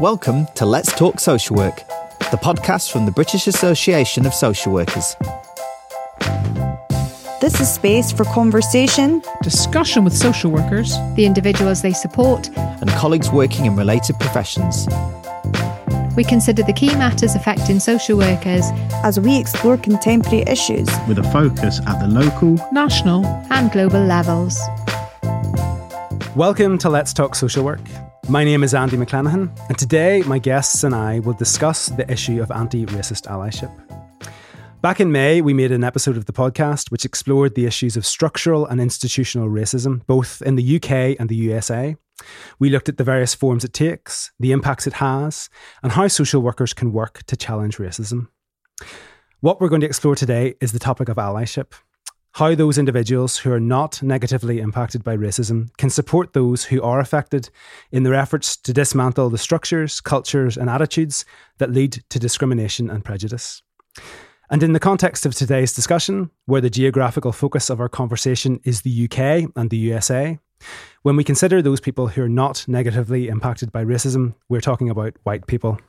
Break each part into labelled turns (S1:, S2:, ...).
S1: Welcome to Let's Talk Social Work, the podcast from the British Association of Social Workers.
S2: This is space for conversation,
S3: discussion with social workers,
S4: the individuals they support,
S1: and colleagues working in related professions.
S4: We consider the key matters affecting social workers
S2: as we explore contemporary issues
S5: with a focus at the local,
S3: national,
S4: and global levels.
S6: Welcome to Let's Talk Social Work. My name is Andy McClanahan, and today my guests and I will discuss the issue of anti racist allyship. Back in May, we made an episode of the podcast which explored the issues of structural and institutional racism, both in the UK and the USA. We looked at the various forms it takes, the impacts it has, and how social workers can work to challenge racism. What we're going to explore today is the topic of allyship. How those individuals who are not negatively impacted by racism can support those who are affected in their efforts to dismantle the structures, cultures, and attitudes that lead to discrimination and prejudice. And in the context of today's discussion, where the geographical focus of our conversation is the UK and the USA, when we consider those people who are not negatively impacted by racism, we're talking about white people.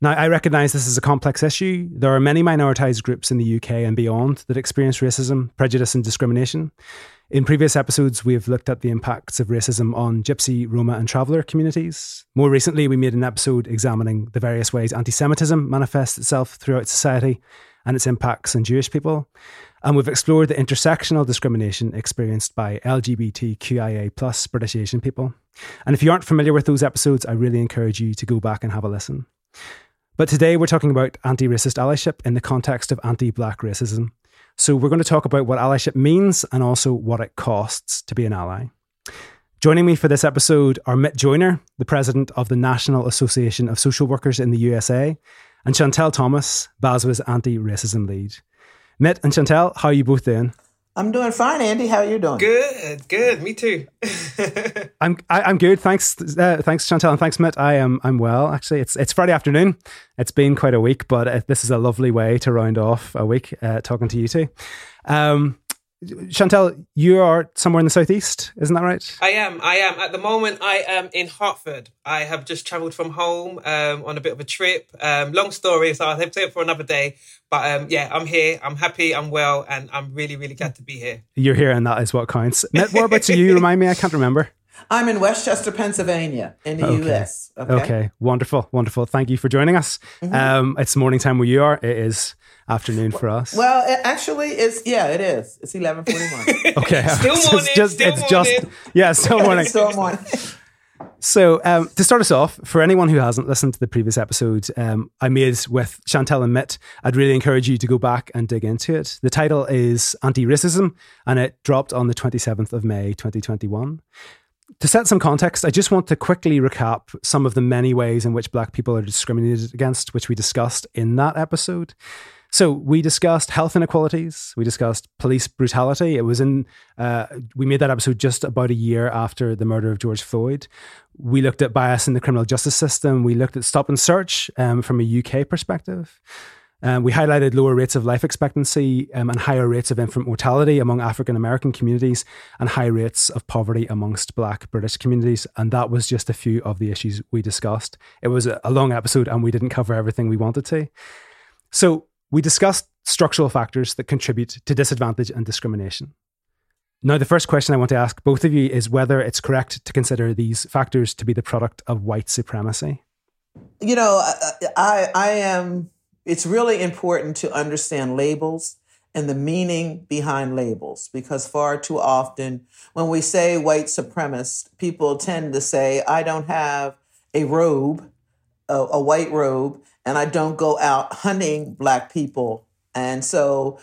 S6: Now, I recognise this is a complex issue. There are many minoritised groups in the UK and beyond that experience racism, prejudice, and discrimination. In previous episodes, we have looked at the impacts of racism on Gypsy, Roma, and traveller communities. More recently, we made an episode examining the various ways anti Semitism manifests itself throughout society and its impacts on Jewish people. And we've explored the intersectional discrimination experienced by LGBTQIA plus British Asian people. And if you aren't familiar with those episodes, I really encourage you to go back and have a listen. But today we're talking about anti racist allyship in the context of anti black racism. So we're going to talk about what allyship means and also what it costs to be an ally. Joining me for this episode are Mit Joyner, the president of the National Association of Social Workers in the USA, and Chantel Thomas, BASWA's anti racism lead. Mit and Chantel, how are you both doing?
S7: I'm doing fine, Andy. How are you doing?
S8: Good, good. Me too.
S6: I'm I, am i am good. Thanks, uh, thanks, Chantel, and thanks, Matt. I am I'm well. Actually, it's it's Friday afternoon. It's been quite a week, but uh, this is a lovely way to round off a week uh, talking to you two. Um, Chantel, you are somewhere in the southeast, isn't that right?
S8: I am. I am. At the moment, I am in Hertford. I have just travelled from home um, on a bit of a trip. Um, long story, so I'll have to it for another day. But um, yeah, I'm here. I'm happy. I'm well, and I'm really, really glad to be here.
S6: You're here, and that is what counts. What about you? Remind me. I can't remember.
S7: I'm in West Chester, Pennsylvania, in the okay. US.
S6: Okay? okay? wonderful, wonderful. Thank you for joining us. Mm-hmm. Um, it's morning time where you are. It is afternoon for us.
S7: Well, it actually, it's yeah, it is. It's eleven forty one.
S6: okay,
S8: still morning.
S6: it's just,
S8: still
S6: it's morning. just yeah, still morning.
S7: still morning.
S6: So, um, to start us off, for anyone who hasn't listened to the previous episode um, I made with Chantel and Mit, I'd really encourage you to go back and dig into it. The title is Anti Racism, and it dropped on the 27th of May 2021. To set some context, I just want to quickly recap some of the many ways in which Black people are discriminated against, which we discussed in that episode. So we discussed health inequalities. We discussed police brutality. It was in uh, we made that episode just about a year after the murder of George Floyd. We looked at bias in the criminal justice system. We looked at stop and search um, from a UK perspective. Um, we highlighted lower rates of life expectancy um, and higher rates of infant mortality among African American communities and high rates of poverty amongst Black British communities. And that was just a few of the issues we discussed. It was a long episode and we didn't cover everything we wanted to. So we discussed structural factors that contribute to disadvantage and discrimination. Now, the first question I want to ask both of you is whether it's correct to consider these factors to be the product of white supremacy.
S7: You know, I, I am, it's really important to understand labels and the meaning behind labels because far too often when we say white supremacist, people tend to say, I don't have a robe, a, a white robe, and I don't go out hunting black people. And so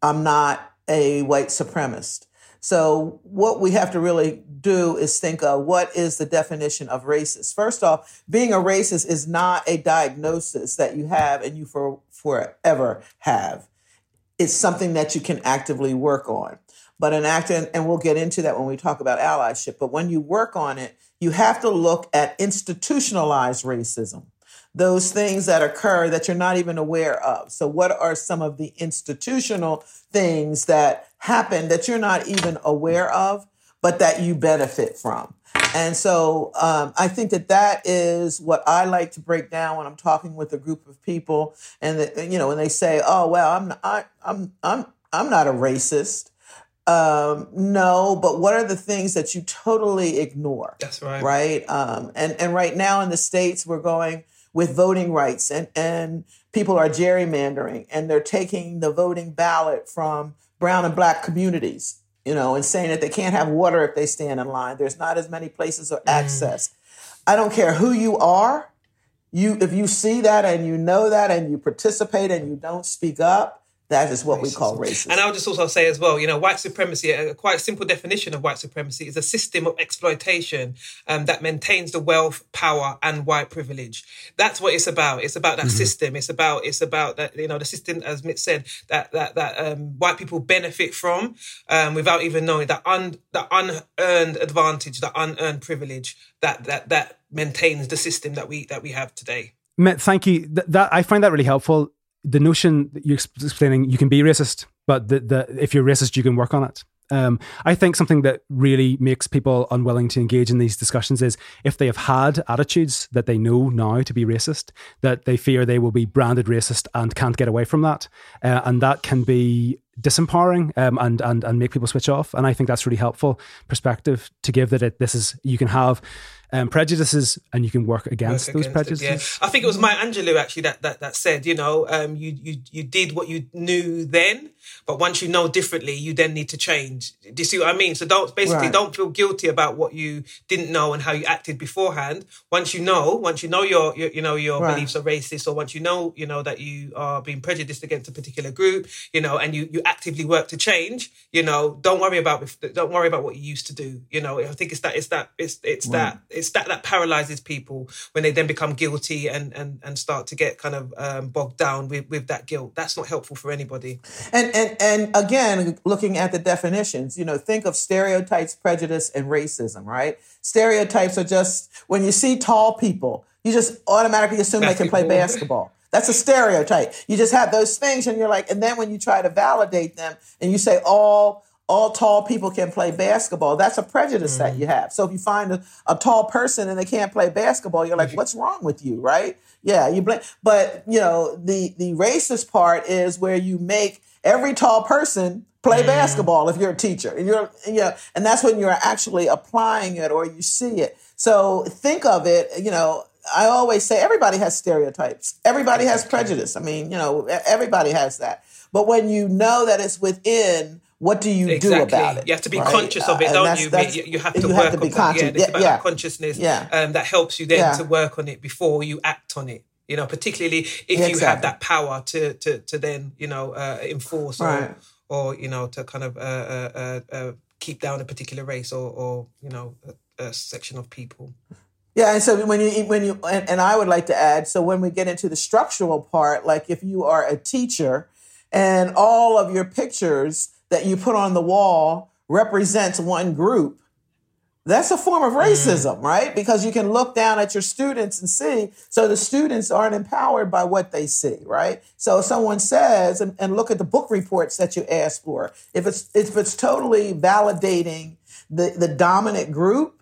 S7: I'm not a white supremacist. So what we have to really do is think of what is the definition of racist. First off, being a racist is not a diagnosis that you have and you for forever have. It's something that you can actively work on. But an act, and we'll get into that when we talk about allyship, but when you work on it, you have to look at institutionalized racism those things that occur that you're not even aware of. So, what are some of the institutional things that happen that you're not even aware of, but that you benefit from? And so um, I think that that is what I like to break down when I'm talking with a group of people, and that, you know, when they say, "Oh, well, I'm I, I'm I'm I'm not a racist." Um, no, but what are the things that you totally ignore?
S8: That's right.
S7: Right. Um, and and right now in the states, we're going with voting rights, and and people are gerrymandering, and they're taking the voting ballot from brown and black communities, you know, and saying that they can't have water if they stand in line. There's not as many places of mm. access. I don't care who you are. You, if you see that and you know that and you participate and you don't speak up, that is what we call racism.
S8: And I would just also say as well, you know, white supremacy, a quite simple definition of white supremacy is a system of exploitation um, that maintains the wealth, power, and white privilege. That's what it's about. It's about that system. It's about it's about that you know the system, as Mitch said, that that that um, white people benefit from um, without even knowing that un that unearned advantage, that unearned privilege that that that maintains the system that we that we have today.
S6: Met, thank you. Th- that I find that really helpful. The notion that you're explaining, you can be racist, but the, if you're racist, you can work on it. Um, I think something that really makes people unwilling to engage in these discussions is if they have had attitudes that they know now to be racist, that they fear they will be branded racist and can't get away from that, uh, and that can be disempowering um, and and and make people switch off. And I think that's really helpful perspective to give that it, this is you can have um, prejudices and you can work against
S8: work
S6: those
S8: against it,
S6: prejudices.
S8: yeah. I think it was Maya Angelou actually that that that said, you know, um, you you you did what you knew then, but once you know differently, you then need to change. Do you see what I mean? So don't basically
S7: Right.
S8: don't feel guilty about what you didn't know and how you acted beforehand. Once you know, once you know your, your you know your
S7: Right.
S8: beliefs are racist, or once you know you know that you are being prejudiced against a particular group, you know, and you you actively work to change, you know, don't worry about don't worry about what you used to do. You know, I think it's that it's that it's it's that it's that that paralyzes people when they then become guilty and and and start to get kind of um, bogged down with with that guilt. That's not helpful for anybody.
S7: And and and again, looking at the definitions, you know, think of stereotypes, prejudice, and racism. Right? Stereotypes are just when you see tall people, you just automatically assume they can play
S8: Basketball.
S7: basketball. That's a stereotype. You just have those things, and you're like, and then when you try to validate them, and you say all all tall people can play basketball, that's a prejudice that mm-hmm. you have. So if you find a, a tall person and they can't play basketball, you're like, what's wrong with you, right? Yeah, you blame. But you know, the the racist part is where you make every tall person play mm-hmm. basketball if you're a teacher, and you're you know, and that's when you're actually applying it or you see it. So think of it, you know. I always say everybody has stereotypes. Everybody has prejudice. I mean, you know, everybody has that. But when you know that it's within, what do you do about it?
S8: You have to be
S7: right?
S8: conscious of it,
S7: Uh,
S8: don't
S7: that's-
S8: you?
S7: that's-
S8: You have to
S7: you
S8: work
S7: have to be
S8: on that.
S7: conscious.
S8: Yeah, it's
S7: Yeah,
S8: about
S7: yeah.
S8: that consciousness
S7: Yeah.
S8: um, that helps you then
S7: Yeah.
S8: to work on it before you act on it. You know, particularly if
S7: Yeah,
S8: you have that power to to to then you know uh, enforce or
S7: Right.
S8: or you know to kind of uh, uh, uh, uh, keep down a particular race or or you know a, a section of people.
S7: Yeah, and so when you when you and, and I would like to add, so when we get into the structural part, like if you are a teacher and all of your pictures that you put on the wall represents one group, that's a form of mm. racism, right? Because you can look down at your students and see, so the students aren't empowered by what they see, right? So if someone says, and, and look at the book reports that you ask for, if it's if it's totally validating the, the dominant group,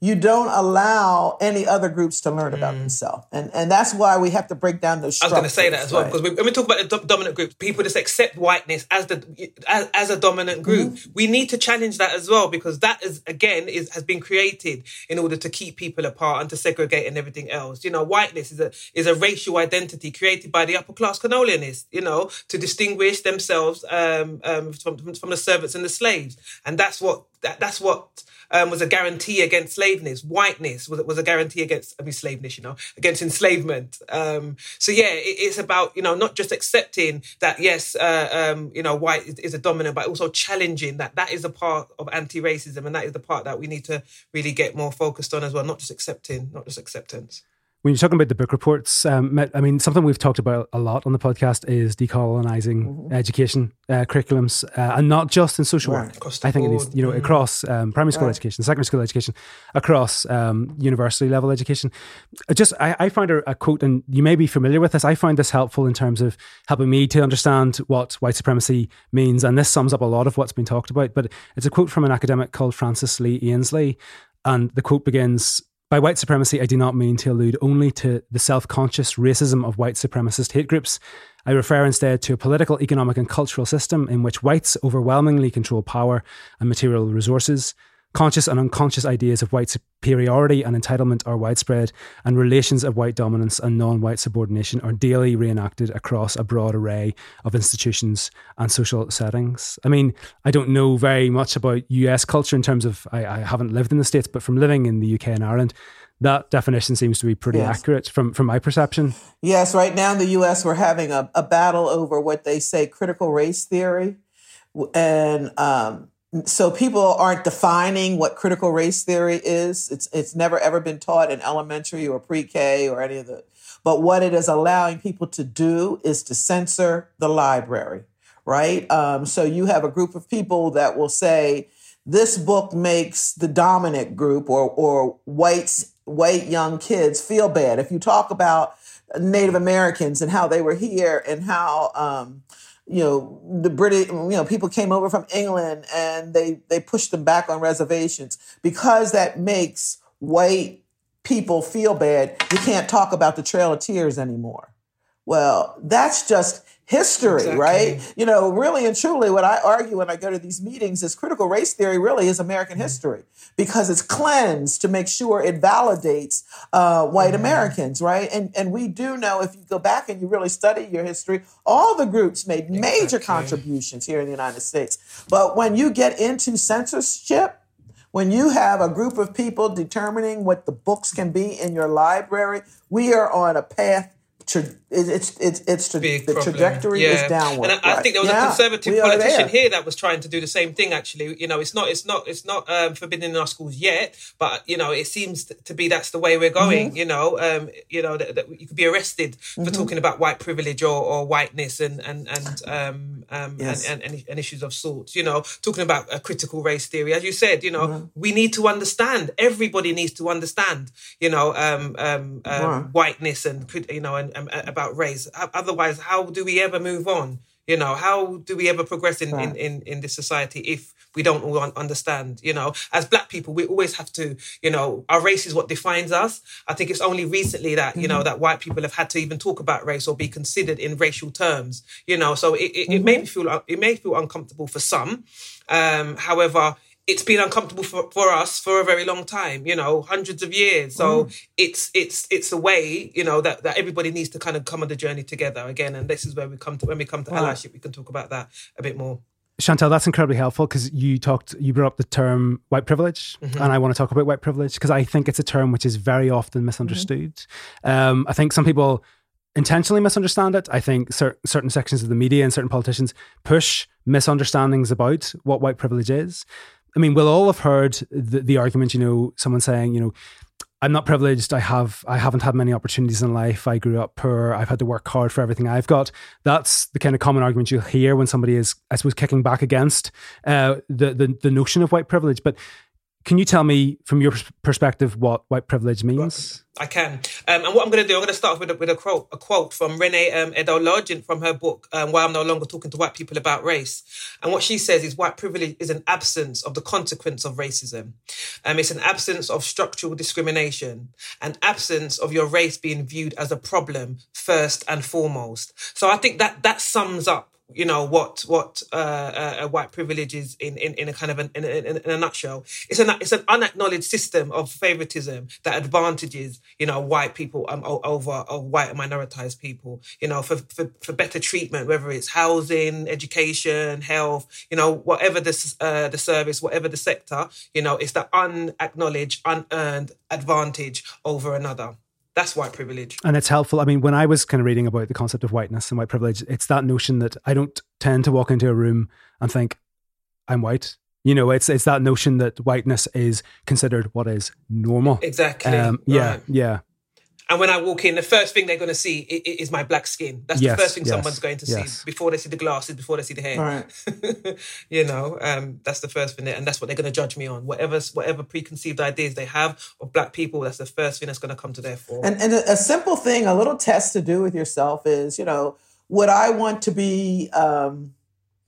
S7: you don't allow any other groups to learn about themselves. And and that's why we have to break down those
S8: Mm. I was going to say that as well
S7: right?
S8: because when we talk about the dominant group, people just accept whiteness as the as, as a dominant group.
S7: Mm-hmm.
S8: We need to challenge that as well because that is again is has been created in order to keep people apart and to segregate and everything else. You know, whiteness is a is a racial identity created by the upper class colonialists. You know, to distinguish themselves um, um, from from the servants and the slaves, and that's what that, that's what um, was a guarantee against slaveness. Whiteness was, was a guarantee against, I mean, slaveness, you know, against enslavement. Um, so yeah, it, it's about, you know, not just accepting that, yes, uh, um, you know, white is, is a dominant, but also challenging that that is a part of anti-racism. And that is the part that we need to really get more focused on as well. Not just accepting, not just acceptance.
S6: When you're talking about the book reports, um, I mean, something we've talked about a lot on the podcast is decolonizing education uh, curriculums, uh, and not just in social
S7: Right.
S6: work. I think it needs, you know, across um, primary school
S7: Right.
S6: education, secondary school education, across um, university level education. Just, I, I found a, a quote, and you may be familiar with this. I find this helpful in terms of helping me to understand what white supremacy means, and this sums up a lot of what's been talked about. But it's a quote from an academic called Frances Lee Ansley. And the quote begins By white supremacy, I do not mean to allude only to the self conscious racism of white supremacist hate groups. I refer instead to a political, economic, and cultural system in which whites overwhelmingly control power and material resources. Conscious and unconscious ideas of white superiority and entitlement are widespread, and relations of white dominance and non white subordination are daily reenacted across a broad array of institutions and social settings. I mean, I don't know very much about US culture in terms of, I, I haven't lived in the States, but from living in the UK and Ireland, that definition seems to be pretty yes. accurate from, from my perception.
S7: Yes, right now in the US, we're having a, a battle over what they say critical race theory. And, um, so people aren't defining what critical race theory is. It's it's never ever been taught in elementary or pre-K or any of the. But what it is allowing people to do is to censor the library, right? Um, so you have a group of people that will say this book makes the dominant group or or whites white young kids feel bad. If you talk about Native Americans and how they were here and how um, you know the british you know people came over from england and they they pushed them back on reservations. Because that makes white people feel bad you can't talk about the trail of tears anymore. Well that's just history, exactly. right? You know, really and truly, what I argue when I go to these meetings is critical race theory really is American mm-hmm. history because it's cleansed to make sure it validates uh, white mm-hmm. Americans, right? And and we do know if you go back and you really study your history, all the groups made major exactly. contributions here in the United States. But when you get into censorship, when you have a group of people determining what the books can be in your library, we are on a path tra- it's it's it's tra- the problem. trajectory yeah. is downward.
S8: And I,
S7: right?
S8: I think there was yeah. a conservative politician here that was trying to do the same thing. Actually, you know, it's not it's not it's not um, forbidden in our schools yet, but you know, it seems to be that's the way we're going. Mm-hmm. You know, um, you know that, that, you could be arrested for mm-hmm. talking about white privilege or, or whiteness and and and um, um yes. and, and, and, issues of sorts. You know, talking about a critical race theory, as you said. You know, mm-hmm. we need to understand. Everybody needs to understand. You know, um, um, um whiteness and you know and, and about race. Otherwise, how do we ever move on? You know, how do we ever progress in, right. in, in, in this society if we don't all understand? You know, as black people, we always have to, you know, our race is what defines us. I think it's only recently that, you mm-hmm. know, that white people have had to even talk about race or be considered in racial terms, you know, so it, it, mm-hmm. it may feel, it may feel uncomfortable for some. Um, however, it's been uncomfortable for, for us for a very long time, you know, hundreds of years. So mm. it's it's it's a way, you know, that, that everybody needs to kind of come on the journey together again. And this is where we come to when we come to right. allyship, we can talk about that a bit more.
S6: Chantal, that's incredibly helpful because you talked, you brought up the term white privilege, mm-hmm. and I want to talk about white privilege because I think it's a term which is very often misunderstood. Mm-hmm. Um, I think some people intentionally misunderstand it. I think cer- certain sections of the media and certain politicians push misunderstandings about what white privilege is. I mean, we'll all have heard the, the argument, you know, someone saying, you know, I'm not privileged. I have I haven't had many opportunities in life. I grew up poor. I've had to work hard for everything I've got. That's the kind of common argument you'll hear when somebody is, I suppose, kicking back against uh, the, the the notion of white privilege. But can you tell me, from your perspective, what white privilege means?
S8: I can. Um, and what I'm going to do, I'm going to start with a, with a quote, a quote from Reni um, Eddo-Lodge from her book, um, Why I'm No Longer Talking to White People About Race. And what she says is white privilege is an absence of the consequence of racism. Um, it's an absence of structural discrimination, an absence of your race being viewed as a problem first and foremost. So I think that that sums up you know what what uh, uh, white privilege is in, in, in a kind of an, in, in, in, a nutshell. It's an it's an unacknowledged system of favoritism that advantages you know white people um, over over white and minoritized people. You know for, for for better treatment, whether it's housing, education, health, you know whatever the uh, the service, whatever the sector, you know it's the unacknowledged, unearned advantage over another. That's white privilege.
S6: And it's helpful. I mean, when I was kind of reading about the concept of whiteness and white privilege, it's that notion that I don't tend to walk into a room and think, I'm white. You know, it's it's that notion that whiteness is considered what is normal.
S8: Exactly. Um,
S6: yeah, right. yeah.
S8: And when I walk in, the first thing they're going to see is my black skin. That's yes, the first thing yes, someone's going to yes. see before they see the glasses, before they see the hair.
S7: Right.
S8: you know, um, that's the first thing, and that's what they're going to judge me on. Whatever, whatever preconceived ideas they have of black people, that's the first thing that's going to come to their fore.
S7: And, and a, a simple thing, a little test to do with yourself is, you know, would I want to be, um,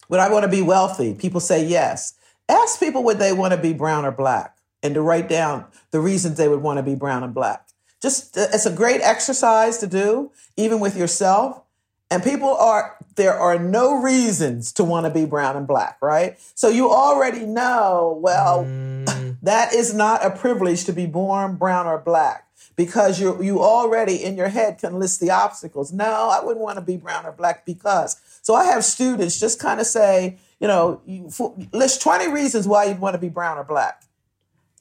S7: would I want to be wealthy? People say yes. Ask people would they want to be brown or black and to write down the reasons they would want to be brown and black. Just uh, it's a great exercise to do, even with yourself. And people are, there are no reasons to want to be brown and black, right? So you already know, well, mm. that is not a privilege to be born brown or black because you you already in your head can list the obstacles. No, I wouldn't want to be brown or black because. So I have students just kind of say, you know, you, list 20 reasons why you'd want to be brown or black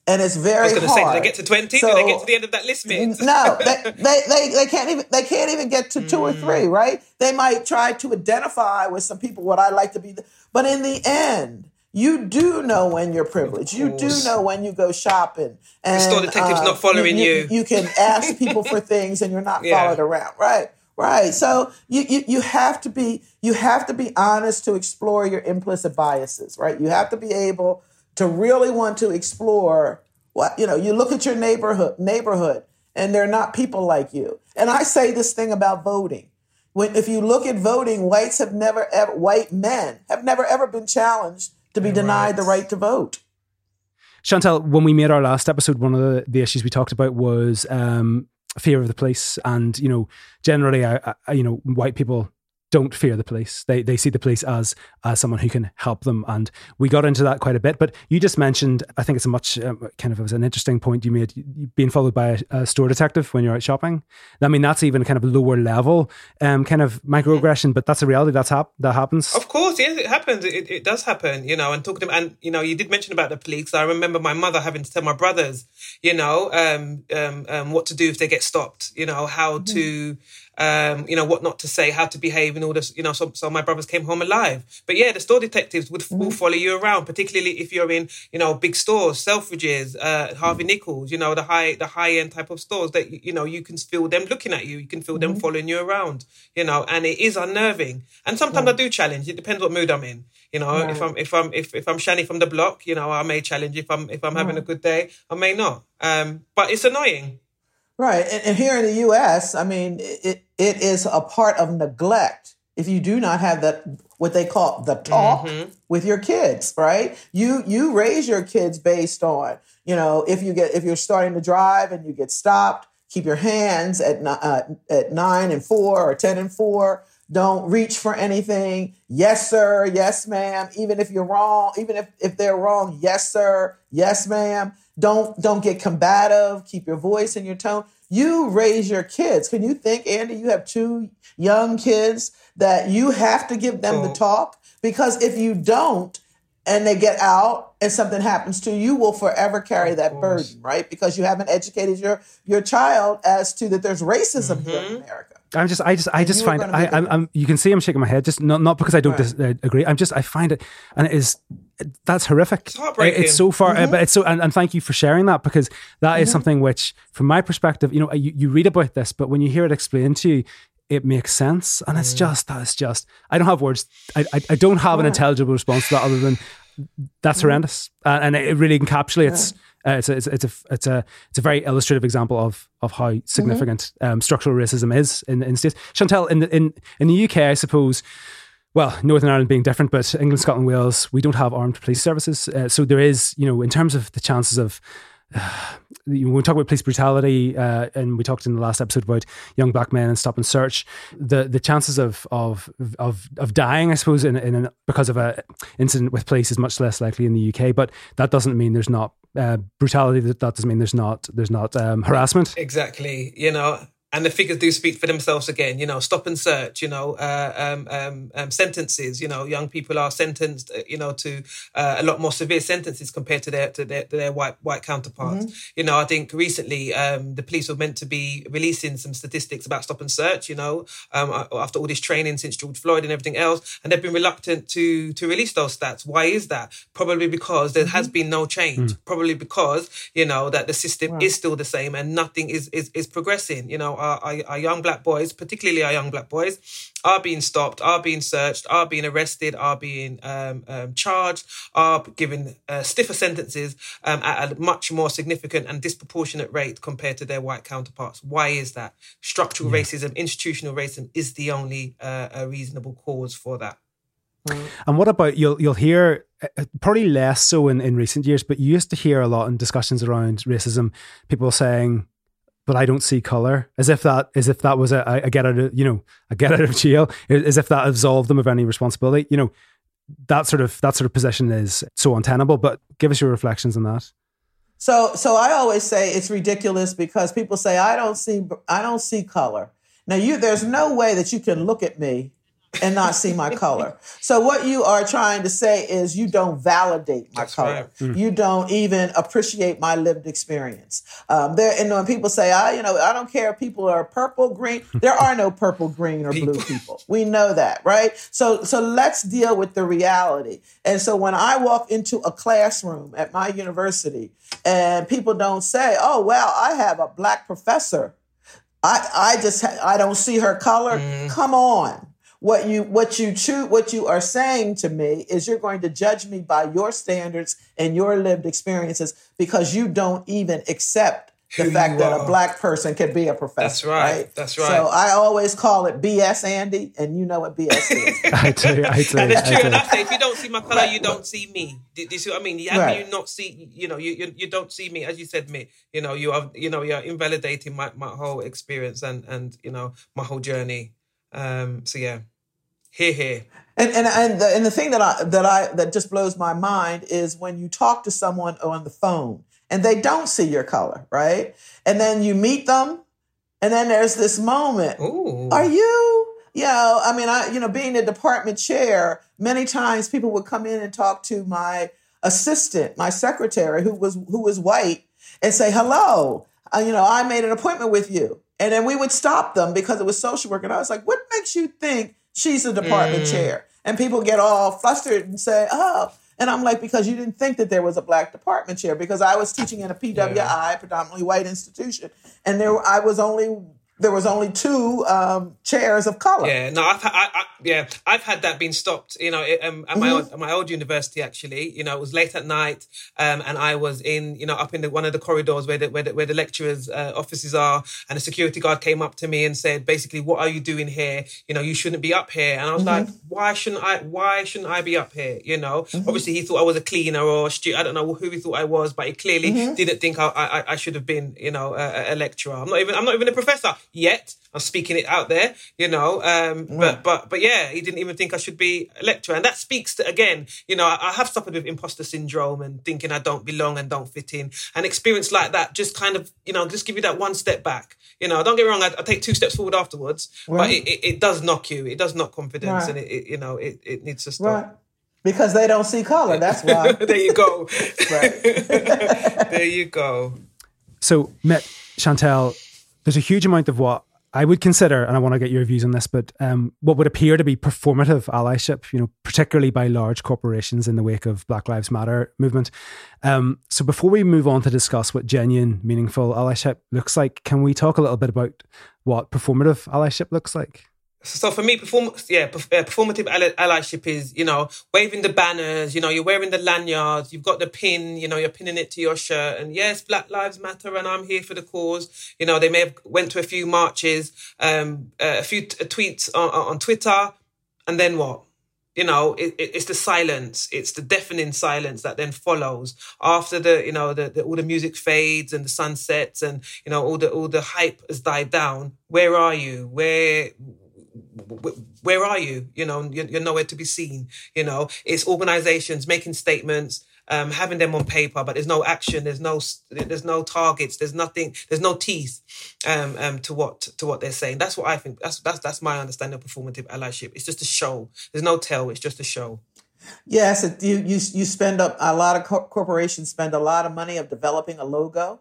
S7: and it's very I was
S8: hard. Say, did they get to twenty? So, did they get to the end of that list,
S7: no, they, they, they, they, can't even they can't even get to two mm. or three, mm. right? They might try to identify with some people what I like to be, but in the end, you do know when you're privileged. You do know when you go shopping,
S8: and the store detective's uh, not following
S7: you,
S8: you.
S7: You, can ask people for things, and you're not yeah. followed around, right? Right. So you, you you have to be you have to be honest to explore your implicit biases, right? You have to be able to really want to explore what you know you look at your neighborhood neighborhood and they're not people like you. And i say this thing about voting. When if you look at voting whites have never ever white men have never ever been challenged to be You're denied the right to vote.
S6: Chantel when we made our last episode one of the, the issues we talked about was um, fear of the police. And you know generally I, I, you know white people don't fear the police. They they see the police as as someone who can help them, and we got into that quite a bit. But you just mentioned, I think it's a much um, kind of it was an interesting point you made, being followed by a, a, store detective when you're out shopping. I mean, that's even kind of lower level, um, kind of microaggression, but that's a reality. That's hap- that happens.
S8: Of course, yes, it happens. It, it does happen, you know. And talking to and you know, you did mention about the police. I remember my mother having to tell my brothers, you know, um, um, um what to do if they get stopped. You know, how mm-hmm. to um, you know, what not to say, how to behave, and all this. You know, so, so my brothers came home alive. But yeah, the store detectives would mm-hmm. will follow you around, particularly if you're in, you know, big stores, Selfridges, uh, Harvey Nichols. You know, the high the high end type of stores that you know you can feel them looking at you. You can feel mm-hmm. them following you around. You know, and it is unnerving. And sometimes I do challenge. It depends what mood I'm in. You know, right. if I'm if I'm if, if I'm shiny from the block, you know, I may challenge. If I'm if I'm having a good day, I may not. Um, but it's annoying.
S7: Right. And, and, here in the US, I mean, it, it is a part of neglect if you do not have that what they call the talk mm-hmm. with your kids, right? You you raise your kids based on, you know, if you get if you're starting to drive and you get stopped, keep your hands at uh, at 9 and 4 or 10 and 4. Don't reach for anything. Yes, sir. Yes, ma'am. Even if you're wrong, even if, if they're wrong, yes, sir. Yes, ma'am. Don't don't get combative. Keep your voice and your tone. You raise your kids. Can you think, Andy? You have two young kids that you have to give them the talk because if you don't, and they get out and something happens to you, you will forever carry that burden, right? Because you haven't educated your your child as to that there's racism mm-hmm. here in mm-hmm. America.
S6: I'm just, I just, I just find, I, I'm, I'm, you can see I'm shaking my head, just not, not because I don't right. dis, uh, agree. I'm just, I find it, and it is, that's horrific.
S8: It's heartbreaking.
S6: It's so far, mm-hmm. uh, but it's so, and, and, thank you for sharing that because that mm-hmm. is something which, from my perspective, you know, you, you read about this, but when you hear it explained to you, it makes sense. And it's mm. just, that's just, I don't have words. I, I, I don't have an intelligible response to that other than that's mm. horrendous. and it really encapsulates. Yeah uh, it's, a, it's, a, it's a it's a it's a very illustrative example of of how significant mm-hmm. um, structural racism is in in states. Chantal, in the in in the UK, I suppose. Well, Northern Ireland being different, but England, Scotland, Wales, we don't have armed police services. Uh, so there is, you know, in terms of the chances of when we talk about police brutality, uh, and we talked in the last episode about young black men and stop and search, the the chances of of of of dying, I suppose, in, in an, because of a incident with police is much less likely in the UK. But that doesn't mean there's not uh, brutality. That, that doesn't mean there's not there's not um, harassment.
S8: Exactly. You know, and the figures do speak for themselves again. You know, stop and search. You know, uh, um, um, um, sentences. You know, young people are sentenced. Uh, you know, to uh, a lot more severe sentences compared to their to their, to their white white counterparts. Mm-hmm. You know, I think recently um, the police were meant to be releasing some statistics about stop and search. You know, um, after all this training since George Floyd and everything else, and they've been reluctant to to release those stats. Why is that? Probably because there mm-hmm. has been no change. Mm. Probably because you know that the system right. is still the same and nothing is is is progressing. You know our, our, our young black boys, particularly our young black boys, are being stopped, are being searched, are being arrested, are being um, um, charged, are given uh, stiffer sentences um, at a much more significant and disproportionate rate compared to their white counterparts. Why is that? Structural yeah. racism, institutional racism is the only uh, reasonable cause for that.
S6: And what about you'll you'll hear uh, probably less so in, in recent years, but you used to hear a lot in discussions around racism, people saying, "But I don't see color," as if that as if that was a, a get out of you know a get out of jail, as if that absolved them of any responsibility. You know, that sort of that sort of position is so untenable. But give us your reflections on that.
S7: So, so I always say it's ridiculous because people say I don't see I don't see color. Now, you there's no way that you can look at me and not see my color. So what you are trying to say is you don't validate my
S8: That's
S7: color.
S8: right.
S6: Mm.
S7: You don't even appreciate my lived experience. Um, there, and when people say, I, you know, I don't care if people are purple, green. There are no purple, green, or blue people. We know that, right? So, so let's deal with the reality. And so when I walk into a classroom at my university and people don't say, oh, well, I have a black professor. I, I just ha- I don't see her color. Come on. What you what you choose what you are saying to me is you're going to judge me by your standards and your lived experiences because you don't even accept the
S8: Who
S7: fact that
S8: are.
S7: a black person can be a professor.
S8: That's right. That's right.
S7: So I always call it BS Andy, and you know what BS is.
S6: I do, I do,
S8: And it's
S6: I
S8: true.
S6: do.
S8: And I say, if you don't see my color,
S7: Right.
S8: you don't see me. Do, do you see what I mean? How
S7: Right.
S8: you not see? You know, you, you you don't see me, as you said, me. You know, you are you know you're invalidating my, my whole experience and and you know my whole journey. Um. So yeah, here here.
S7: And and and the, and the thing that I that I that just blows my mind is when you talk to someone on the phone and they don't see your color, right? And then you meet them, and then there's this moment.
S8: Ooh.
S7: Are you? You know, I mean, I you know, being a department chair, many times people would come in and talk to my assistant, my secretary, who was who was white, and say, "Hello, uh, you know, I made an appointment with you," and then we would stop them because it was social work, and I was like, "What makes you think she's the department mm. chair?" And people get all flustered and say, "Oh." And I'm like, because you didn't think that there was a black department chair, because I was teaching in a PWI, predominantly white institution, and there I was only there was only two um, chairs of color.
S8: Yeah, no, I've, I, I, yeah, I've had that being stopped. You know, it, um, at my old, at my old university, actually, you know, it was late at night, um, and I was in, you know, up in the, one of the corridors where the where the, where the lecturers' uh, offices are, and a security guard came up to me and said, basically, what are you doing here? You know, you shouldn't be up here. And I was like, why shouldn't I? Why shouldn't I be up here? You know, obviously he thought I was a cleaner or a stu- I don't know who he thought I was, but he clearly didn't think I, I, I should have been, you know, a, a lecturer. I'm not even, I'm not even a professor yet. I'm speaking it out there, you know. Um, But but but yeah, he didn't even think I should be a lecturer, and that speaks to again, you know, I, I have suffered with imposter syndrome and thinking I don't belong and don't fit in. An experience like that just kind of, you know, just give you that one step back. You know, don't get me wrong, I, I take two steps forward afterwards, but it, it, it does knock you. It does knock confidence,
S7: Right.
S8: and it, it you know it, it needs to stop.
S7: Right. Because they don't see color. That's why.
S8: there you go.
S7: Right.
S8: there you go.
S6: So, Met Chantel, there's a huge amount of what I would consider, and I want to get your views on this, but um, what would appear to be performative allyship, you know, particularly by large corporations in the wake of Black Lives Matter movement. Um, so, before we move on to discuss what genuine, meaningful allyship looks like, can we talk a little bit about what performative allyship looks like?
S8: So for me, perform yeah, perf- performative allyship is you know waving the banners, you know you're wearing the lanyards, you've got the pin, you know you're pinning it to your shirt, and yes, Black Lives Matter, and I'm here for the cause. You know they may have went to a few marches, um, uh, a few t- tweets on, on Twitter, and then what? You know, it, it, it's the silence, it's the deafening silence that then follows after the you know the, the all the music fades and the sun sets, and you know all the all the hype has died down. Where are you? Where wh- where are you? You know, you're, nowhere to be seen. You know, it's organizations making statements, um, having them on paper, but there's no action. There's no, there's no targets. There's nothing. There's no teeth um, um, to what to what they're saying. That's what I think. That's that's that's my understanding of performative allyship. It's just a show. There's no tell. It's just a show.
S7: Yes, it, you you you spend up a lot of cor- corporations spend a lot of money of developing a logo,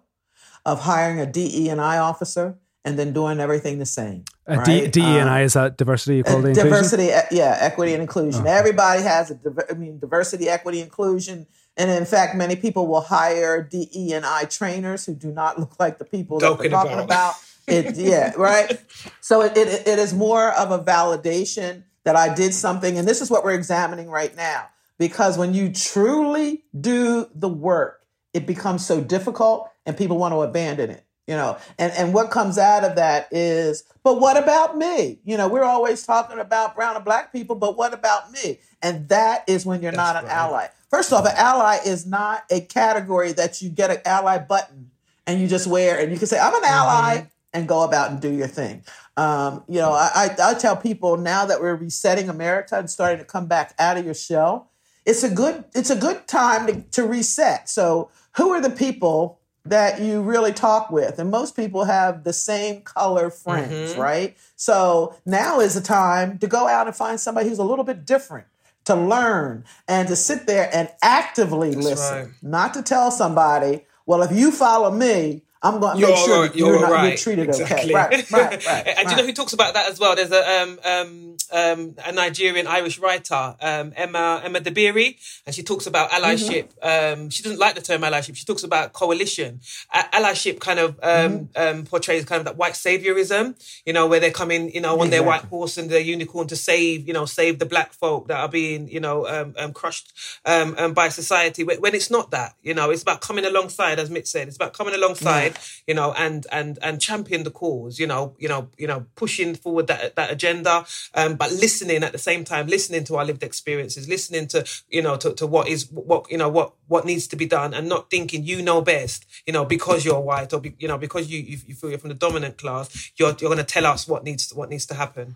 S7: of hiring a DE and I officer, and then doing everything the same.
S6: Uh, D-
S7: right?
S6: DE and
S7: Um,
S6: I is that diversity, equality, inclusion?
S7: diversity, yeah, equity and inclusion. Everybody has a, diver- I mean, diversity, equity, inclusion, and in fact, many people will hire DE and I trainers who do not look like the people that
S8: Talking
S7: they're talking
S8: about.
S7: about. It, yeah, right. So it, it it is more of a validation that I did something, and this is what we're examining right now. Because when you truly do the work, it becomes so difficult, and people want to abandon it. You know and and what comes out of that is but what about me? You know we're always talking about brown and black people but what about me? And that is when you're not an
S8: right.
S7: ally. First off an ally is not a category that you get an ally button and you just wear and you can say i'm an ally and go about and do your thing. Um, you know I, I, I tell people now that we're resetting america and starting to come back out of your shell it's a good it's a good time to, to reset. So who are the people that you really talk with. And most people have the same color friends, mm-hmm. right? So now is the time to go out and find somebody who's a little bit different, to learn and to sit there and actively listen,
S8: right.
S7: not to tell somebody, well, if you follow me, I'm going to
S8: You're
S7: make sure
S8: right,
S7: you're,
S8: you're
S7: not, you're
S8: right.
S7: treated
S8: Exactly.
S7: okay. Right, right, right.
S8: and do you know who talks about that as well? There's a um, um, um, a Nigerian Irish writer, um, Emma Emma Dabiri, and she talks about allyship.
S7: Mm-hmm.
S8: Um, she doesn't like the term allyship. She talks about coalition. A- allyship kind of um,
S7: Mm-hmm.
S8: um, portrays kind of that white saviorism, you know, where they're coming, you know, on their white horse and their unicorn to save, you know, save the black folk that are being, you know, um, um, crushed um, um, by society. When, when it's not that, you know, it's about coming alongside, as Mitch said, it's about coming alongside, you know, and and and champion the cause, you know, you know, you know, pushing forward that that agenda, um, but listening at the same time, listening to our lived experiences, listening to you know to, to what is what you know what what needs to be done, and not thinking you know best, you know, because you're white or be, you know because you, you you feel you're from the dominant class, you're you're going to tell us what needs what needs to happen.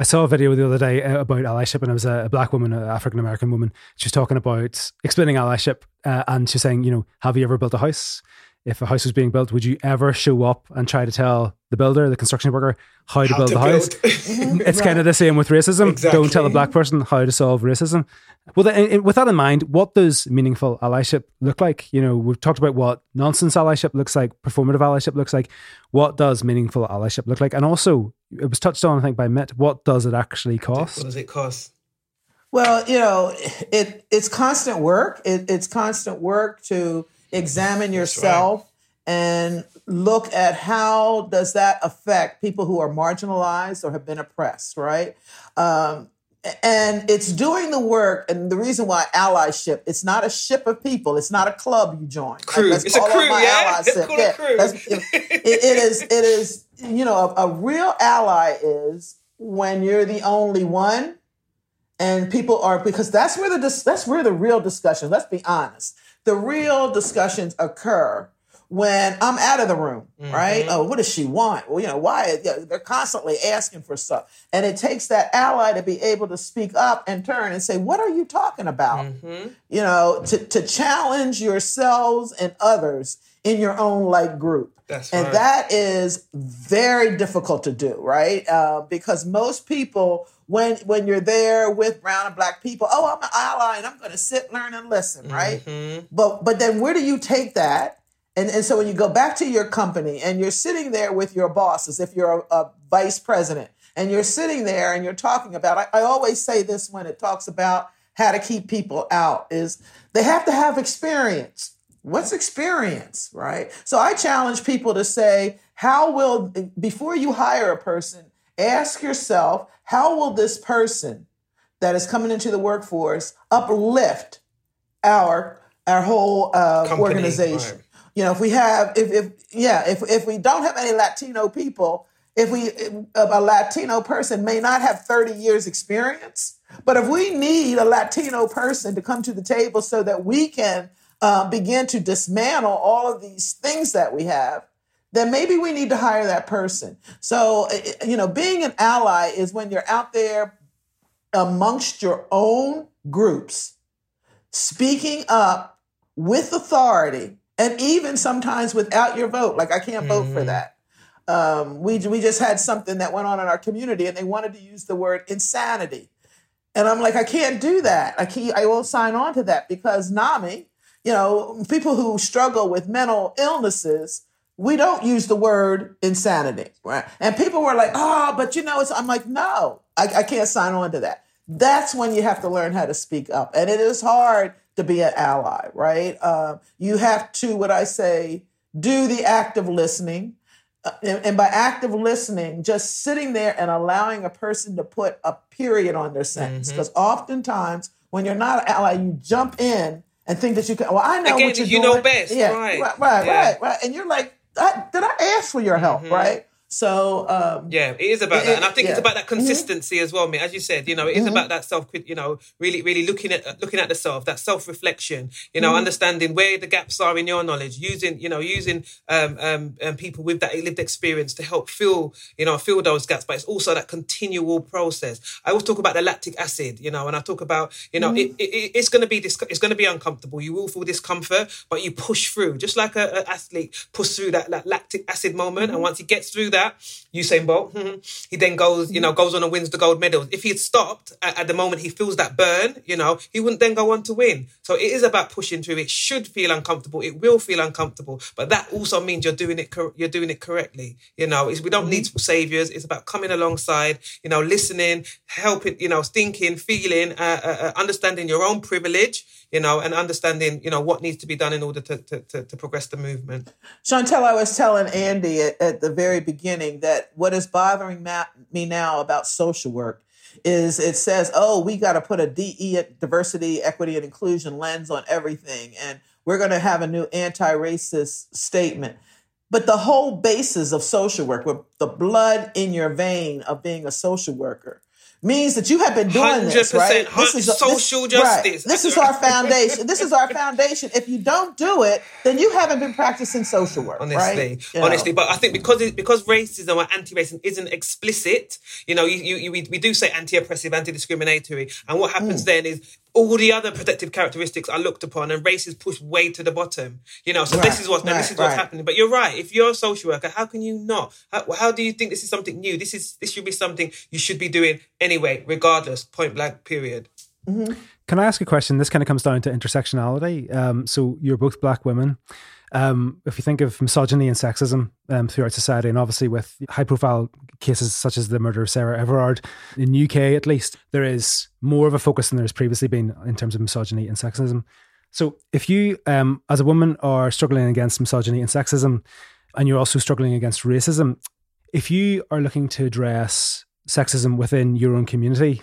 S6: I saw a video the other day uh, about allyship, and it was a, a black woman, an African American woman. She was talking about explaining allyship, uh, and she's saying, you know, have you ever built a house? If a house was being built, would you ever show up and try to tell the builder, the construction worker, how to
S8: How
S6: build
S8: to
S6: the house?
S8: build. Mm-hmm.
S6: it's kind of the same with racism. Don't tell a black person how to solve racism. Well, then, with that in mind, what does meaningful allyship look like? You know, we've talked about what nonsense allyship looks like, performative allyship looks like. What does meaningful allyship look like? And also, it was touched on, I think, by Mit. What does it actually cost?
S8: What does it cost?
S7: Well, you know, it it's constant work. It, it's constant work to examine yourself and look at how does that affect people who are marginalized or have been oppressed, right? Um, and it's doing the work, and the reason why allyship, it's not a ship of people, it's not a club you join.
S8: Crew.
S7: let's
S8: It's a
S7: call
S8: crew,
S7: my
S8: yeah? called a
S7: Yeah,
S8: crew.
S7: let's- it, it is, it is, you know, a, a real ally is when you're the only one and people are because that's where the dis- that's where the real discussion let's be honest the real discussions occur when i'm out of the room mm-hmm. right? Oh what does she want? Well you know why they're constantly asking for stuff. And it takes that ally to be able to speak up and turn and say what are you talking about? Mm-hmm. You know to, to challenge yourselves and others in your own like group
S8: That's
S7: and
S8: right.
S7: that is very difficult to do, right? Uh, because most people, when when you're there with brown and black people, oh, I'm an ally and I'm going to sit, learn, and listen, right? But but then where do you take that? And and so when you go back to your company and you're sitting there with your bosses, if you're a, a vice president, and you're sitting there and you're talking about, I, I always say this when it talks about how to keep people out is they have to have experience. What's experience, right? So I challenge people to say, how will, before you hire a person, ask yourself, how will this person that is coming into the workforce uplift our our whole uh,
S8: Company,
S7: organization?
S8: right.
S7: You know, if we have, if, if yeah, if if we don't have any Latino people, if we if a Latino person may not have 30 years experience, but if we need a Latino person to come to the table so that we can uh, begin to dismantle all of these things that we have, then maybe we need to hire that person. So, uh, you know, being an ally is when you're out there amongst your own groups, speaking up with authority, and even sometimes without your vote. Like, I can't vote for that. Um, we, we just had something that went on in our community, and they wanted to use the word insanity. And I'm like, I can't do that. I can't, I won't sign on to that because NAMI, you know, people who struggle with mental illnesses, we don't use the word insanity. Right? And people were like, oh, but you know, it's, I'm like, no, I, I can't sign on to that. That's when you have to learn how to speak up. And it is hard to be an ally, right? Uh, you have to, what I say, do the active listening. Uh, and, and by active listening, just sitting there and allowing a person to put a period on their sentence. Because oftentimes, when you're not an ally, you jump in and think that you can. Well, I know
S8: Again,
S7: what you're
S8: you
S7: doing.
S8: know best,
S7: Yeah,
S8: right.
S7: right, right,
S8: Yeah.
S7: right, right. And you're like, I, did I ask for your help,
S8: Mm-hmm.
S7: right? So um,
S8: Yeah, it is about
S7: It-
S8: that, and I think it's about that consistency as well, mate. As you said, you know, it is about that self, you know, really, really looking at looking at the self, that self reflection. You know, understanding where the gaps are in your knowledge, using, you know, using um, um, um, people with that lived experience to help fill, you know, fill those gaps. But it's also that continual process. I always talk about the lactic acid, you know, and I talk about, you know, it, it, it's going to be dis- it's going to be uncomfortable. You will feel discomfort, but you push through, just like a, a athlete push through that, that lactic acid moment. And once he gets through that, Usain Bolt, he then goes, you know, goes on and wins the gold medals. If he had stopped at, at the moment he feels that burn, you know, he wouldn't then go on to win. So it is about pushing through. It should feel uncomfortable. It will feel uncomfortable, but that also means you're doing it. Cor- you're doing it correctly. You know, it's, we don't need saviors. It's about coming alongside. You know, listening, helping. You know, thinking, feeling, uh, uh, uh, understanding your own privilege. You know, and understanding. You know what needs to be done in order to to, to, to progress the movement.
S7: Chantel, I was telling Andy at, at the very beginning that what is bothering ma- me now about social work is it says, oh, we got to put a DE, diversity, equity, and inclusion lens on everything. And we're going to have a new anti racist statement. But the whole basis of social work, with the blood in your vein of being a social worker, means that you have been doing this,
S8: 100%,
S7: right?
S8: hun- social justice. Right.
S7: This is our foundation. This is our foundation. If you don't do it, then you haven't been practicing social work,
S8: honestly,
S7: right? You know.
S8: honestly. But I think because it, because racism or anti-racism isn't explicit, you know, you, you, you we, we do say anti-oppressive, anti-discriminatory, and what
S7: Mm.
S8: happens then is all the other protective characteristics are looked upon, and race is pushed way to the bottom. You know, so this is what's now this is what's
S7: right.
S8: happening. But you're right. If you're a social worker, how can you not? How, how do you think this is something new? This is this should be something you should be doing anyway, regardless. Point blank. Period.
S6: Can I ask a question? This kind of comes down to intersectionality. Um, so you're both black women. Um, if you think of misogyny and sexism um, throughout society, and obviously with high profile cases such as the murder of Sarah Everard, in UK at least, there is more of a focus than there's previously been in terms of misogyny and sexism. So if you, um, as a woman, are struggling against misogyny and sexism, and you're also struggling against racism, if you are looking to address sexism within your own community,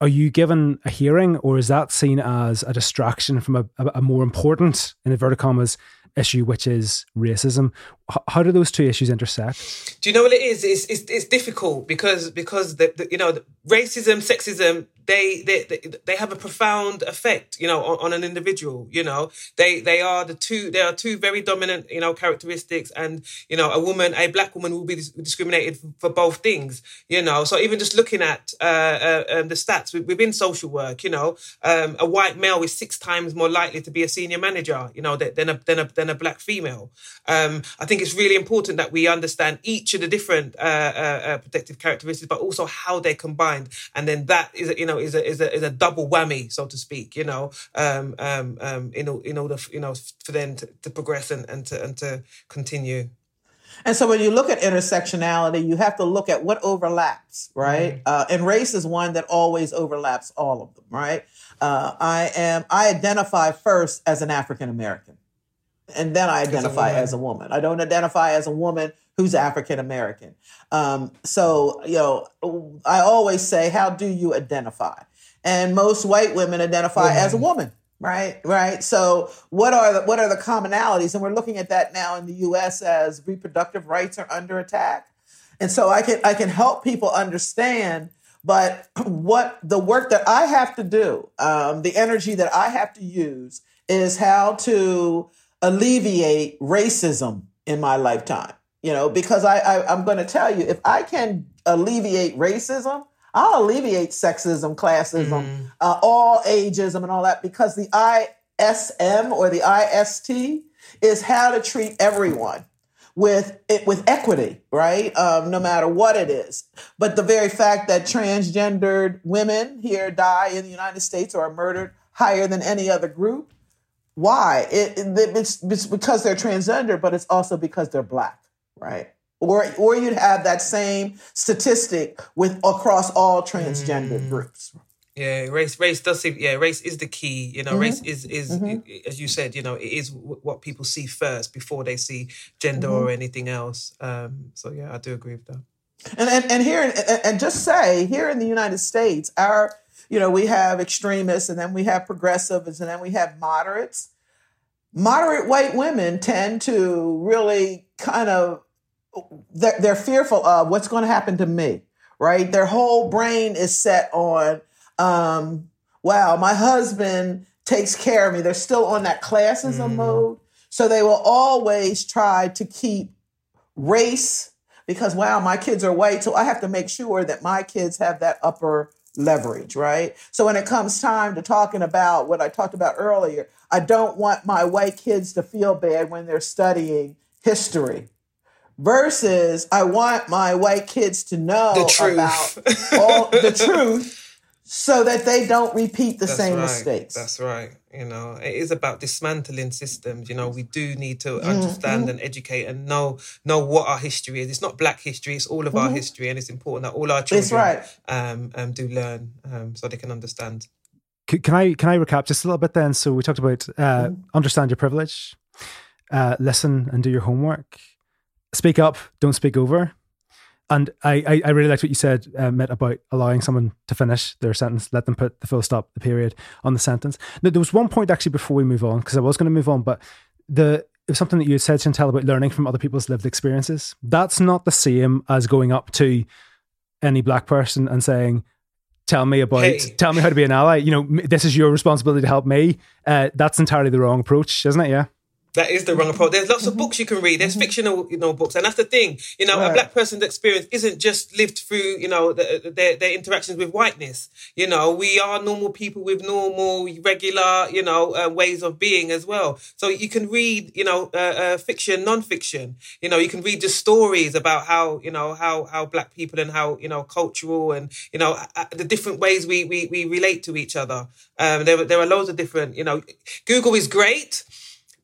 S6: are you given a hearing or is that seen as a distraction from a, a, a more important, in inverted commas, issue, which is racism? How do those two issues intersect?
S8: Do you know what it is? It's it's, it's difficult because because the, the you know racism, sexism, they, they they have a profound effect, you know, on, on an individual. You know, they they are the two they are two very dominant you know characteristics, and you know a woman, a black woman, will be discriminated for, both things. You know, so even just looking at uh, uh, um, the stats within social work, you know, um, a white male is six times more likely to be a senior manager, you know, than than a than a, than a black female. Um, I think it's really important that we understand each of the different uh, uh, uh, protective characteristics, but also how they're combined, and then that is a, you know is a is a is a double whammy, so to speak. You know, um, um, um, in in order you know for them to, to progress and, and to and to continue.
S7: And so when you look at intersectionality, you have to look at what overlaps, right? Uh, and race is one that always overlaps all of them, right? Uh, I am I identify first as an African American, and then I identify as a woman. I don't identify as a woman who's African American. Um, so you know, I always say, how do you identify? And most white women identify as a woman right right so what are the what are the commonalities and we're looking at that now in the US as reproductive rights are under attack and so I can I can help people understand but what the work that I have to do um, the energy that I have to use is how to alleviate racism in my lifetime you know because I, I I'm going to tell you if I can alleviate racism I'll alleviate sexism, classism, uh, all ageism, and all that because the ISM or the IST is how to treat everyone with it with equity, right? Um, no matter what it is. But the very fact that transgendered women here die in the United States or are murdered higher than any other group, why? It, it- it's, it's because they're transgender, but it's also because they're black, right? Or, or you'd have that same statistic with across all transgender groups.
S8: Yeah, race race does seem yeah, race is the key. You know,
S7: Mm-hmm.
S8: race is is as you said, you know, it is w- what people see first before they see gender
S7: Mm-hmm.
S8: or anything else. Um, so yeah, I do agree with that.
S7: And, and, and here, and, and just say, here in the United States, our, you know, we have extremists and then we have progressives and then we have moderates. moderate white women tend to really kind of they're, they're fearful of what's going to happen to me right their whole brain is set on um, wow my husband takes care of me they're still on that classism mm. mode so they will always try to keep race because wow my kids are white so i have to make sure that my kids have that upper leverage, right? So when it comes time to talking about what I talked about earlier, I don't want my white kids to feel bad when they're studying history. Versus, I want my white kids to know about all the truth so that they don't repeat the
S8: That's
S7: same
S8: right.
S7: mistakes.
S8: That's right. You know, it is about dismantling systems. You know, we do need to mm-hmm. understand and educate and know know what our history is. It's not black history; it's all of mm-hmm. our history, and it's important that all our children right. um, um, do learn um, so they can understand.
S6: Can I can I recap just a little bit then? So we talked about uh, mm-hmm. understand your privilege, uh, listen and do your homework, speak up, don't speak over, and I, I, really liked what you said, uh, Mit, about allowing someone to finish their sentence, let them put the full stop, the period on the sentence. Now, there was one point actually before we move on, because I was going to move on, but the it was something that you had said, Chantel, about learning from other people's lived experiences. That's not the same as going up to any black person and saying, tell me about hey. tell me how to be an ally you know this is your responsibility to help me uh, that's entirely the wrong approach isn't it yeah
S8: that is the wrong approach. There's lots of mm-hmm. books you can read. There's mm-hmm. fictional, you know, books, and that's the thing. You know, right. a black person's experience isn't just lived through, you know, the, their their interactions with whiteness. You know, we are normal people with normal, regular, you know, uh, ways of being as well. So you can read, you know, uh, uh, fiction, non-fiction. You know, you can read just stories about how, you know, how how black people and how you know cultural and you know the different ways we we we relate to each other. Um, there there are loads of different. You know, Google is great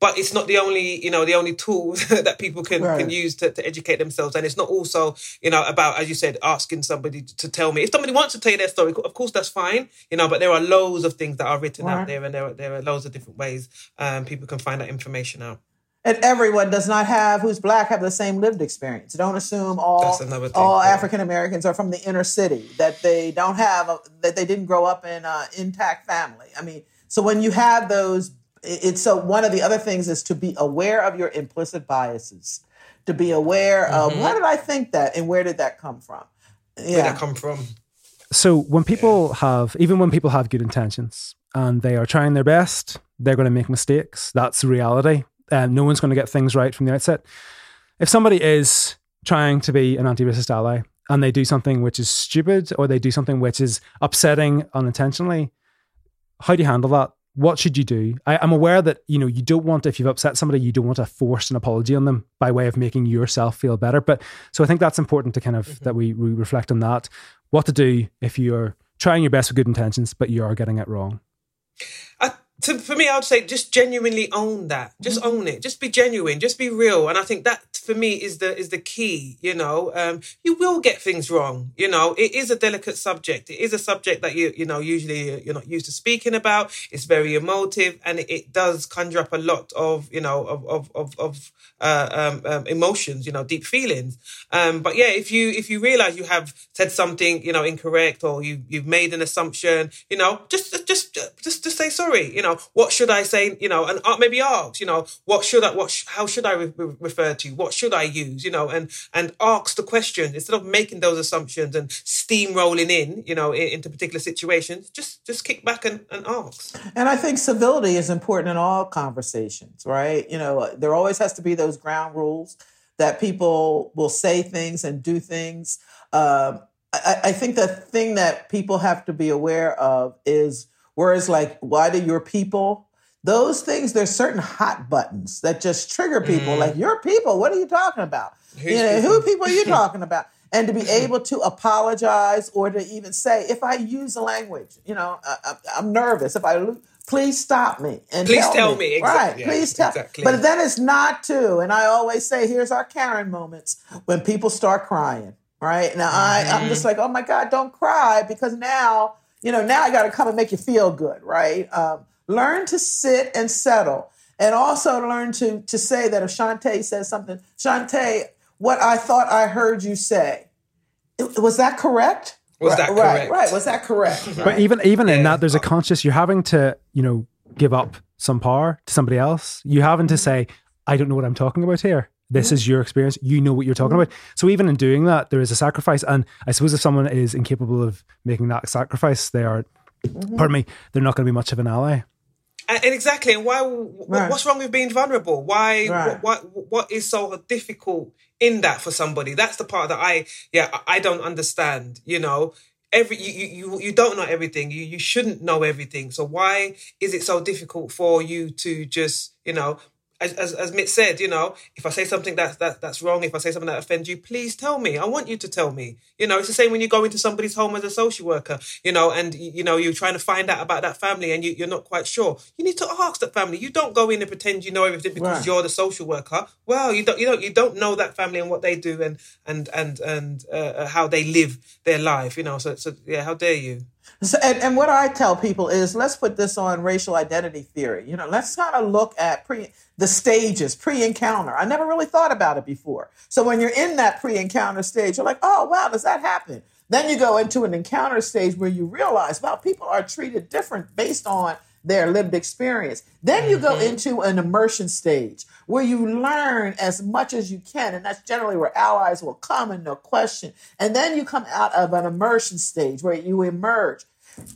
S8: but it's not the only you know the only tool that people can right. can use to, to educate themselves and it's not also you know about as you said asking somebody to tell me if somebody wants to tell you their story of course that's fine you know but there are loads of things that are written right. out there and there are, there are loads of different ways um, people can find that information out
S7: and everyone does not have who's black have the same lived experience. Don't assume all all African Americans are from the inner city that they don't have a, that they didn't grow up in an intact family. I mean, so when you have those it's so one of the other things is to be aware of your implicit biases to be aware mm-hmm. of why did i think that and where did that come from
S8: yeah. where did that come from
S6: so when people yeah. have even when people have good intentions and they are trying their best they're going to make mistakes that's reality and no one's going to get things right from the outset if somebody is trying to be an anti-racist ally and they do something which is stupid or they do something which is upsetting unintentionally how do you handle that what should you do? I, am aware that you know you don't want if you've upset somebody, you don't want to force an apology on them by way of making yourself feel better. But so I think that's important to kind of mm-hmm. that we we reflect on that. What to do if you're trying your best with good intentions, but you are getting it wrong.
S8: I to, for me, I would say just genuinely own that. Just mm-hmm. own it. Just be genuine. Just be real. And I think that for me is the is the key. You know, um, you will get things wrong. You know, it is a delicate subject. It is a subject that you you know usually you're not used to speaking about. It's very emotive, and it, it does conjure up a lot of you know of of of, of uh, um, um, emotions. You know, deep feelings. Um, but yeah, if you if you realize you have said something you know incorrect or you you've made an assumption, you know, just just just just say sorry. You know, what should I say? You know, and uh, maybe ask, you know, what should I, what, sh- how should I re- refer to? What should I use? You know, and and ask the question instead of making those assumptions and steamrolling in, you know, in, into particular situations. Just just kick back and, and ask.
S7: And I think civility is important in all conversations, right? You know, there always has to be those ground rules that people will say things and do things. Um, I, I think the thing that people have to be aware of is Whereas, like, why do your people? Those things, there's certain hot buttons that just trigger people. Mm. Like, your people, what are you talking about? Who's you know, people? who people are you talking about? And to be able to apologize or to even say, if I use a language, you know, I, am nervous. If I please stop me and
S8: please
S7: tell,
S8: tell me,
S7: me. Exactly. right? Yeah, please tell. Exactly. But then it's not to. And I always say, here's our Karen moments when people start crying. Right now, mm-hmm. I I'm just mm-hmm. like, oh my God, don't cry because now you know, now I got to come and make you feel good, right? Um, learn to sit and settle. And also learn to, to say that if Shantae says something, Shantae, what I thought I heard you say, was that correct?
S8: Was
S7: right,
S8: that
S7: correct? Right, right. Was that correct?
S6: But even even yeah. in that, there's a conscious. You're having to, you know, give up some power to somebody else. You having to say, I don't know what I'm talking about here. This mm-hmm. is your experience. You know what you're talking mm-hmm. about. So even in doing that, there is a sacrifice. And I suppose if someone is incapable of making that sacrifice, they are, mm-hmm. pardon me, they're not going to be much of an ally.
S8: And, and exactly, and why? wh-
S7: Right.
S8: What's wrong with being vulnerable? Why?
S7: Right.
S8: What, what? What is so difficult in that for somebody? That's the part that I, yeah, I I don't understand. You know, every you you you- you don't know everything. You you shouldn't know everything. So why is it so difficult for you to just, you know? As, as, as Mit said, you know, if I say something that's that, that's wrong, if I say something that offends you, please tell me. I want you to tell me. You know, it's the same when you go into somebody's home as a social worker, you know, and you know you're trying to find out about that family and you, you're not quite sure. You need to ask that family. You don't go in and pretend you know everything because
S7: Right.
S8: you're the social worker. Well, you don't you don't you don't know that family and what they do and and and and uh, uh, how they live their life. You know, so so yeah, how dare you?
S7: So, and, and what I tell people is let's put this on racial identity theory. You know, let's kind of look at pre the stages, pre-encounter. I never really thought about it before. So when you're in that pre-encounter stage, you're like, oh wow, does that happen? Then you go into an encounter stage where you realize, wow, people are treated different based on their lived experience. Then you go mm-hmm. into an immersion stage where you learn as much as you can, and that's generally where allies will come and no question. And then you come out of an immersion stage where you emerge.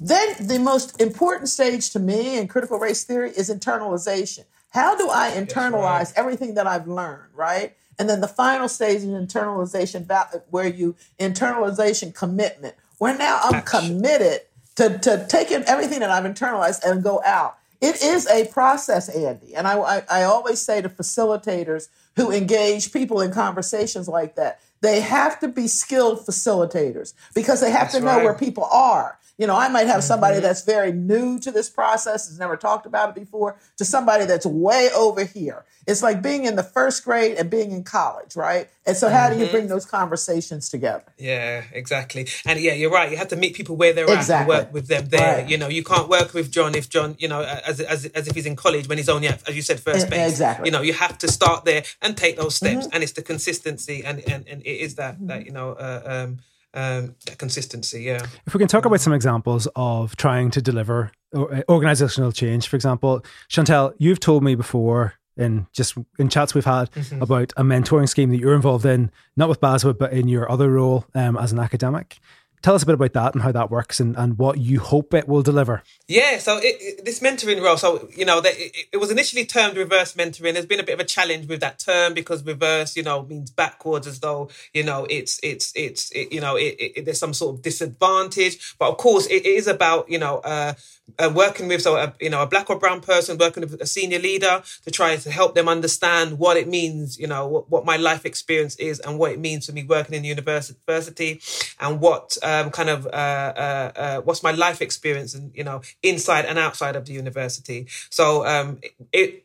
S7: Then the most important stage to me in critical race theory is internalization. How do I internalize everything that I've learned, right? And then the final stage is internalization, where you internalization commitment, where now I'm committed to, to taking everything that I've internalized and go out. It is a process, Andy. And I, I, I always say to facilitators who engage people in conversations like that, they have to be skilled facilitators because they have to know
S8: right.
S7: where people are. You know, I might have somebody mm-hmm. that's very new to this process, has never talked about it before, to somebody that's way over here. It's like being in the first grade and being in college, right? And so, how do you bring those conversations together?
S8: Yeah, exactly. And yeah, you're right. You have to meet people where they're at and
S7: Exactly.
S8: work with them there.
S7: Right.
S8: You know, you can't work with John if John, you know, as, as, as if he's in college when he's only at, as you said, first base.
S7: exactly.
S8: You know, you have to start there and take those steps. And it's the consistency and, and, and it is that, that you know, uh, um, um, that consistency. Yeah.
S6: If we can talk about some examples of trying to deliver uh, organizational change, for example, Chantel, you've told me before in just in chats we've had about a mentoring scheme that you're involved in, not with BASW, but in your other role um, as an academic. Tell us a bit about that and how that works and, and what you hope it will deliver.
S8: Yeah, so it, it, this mentoring role, so you know, that it, it was initially termed reverse mentoring. There's been a bit of a challenge with that term because reverse, you know, means backwards, as though you know it's it's it's it, you know it, it, there's some sort of disadvantage. But of course, it, it is about you know uh, uh, working with so a, you know a black or brown person working with a senior leader to try to help them understand what it means, you know, what, what my life experience is and what it means for me working in university and what um, kind of uh, uh, uh, what's my life experience and you know inside and outside of the university. So um, it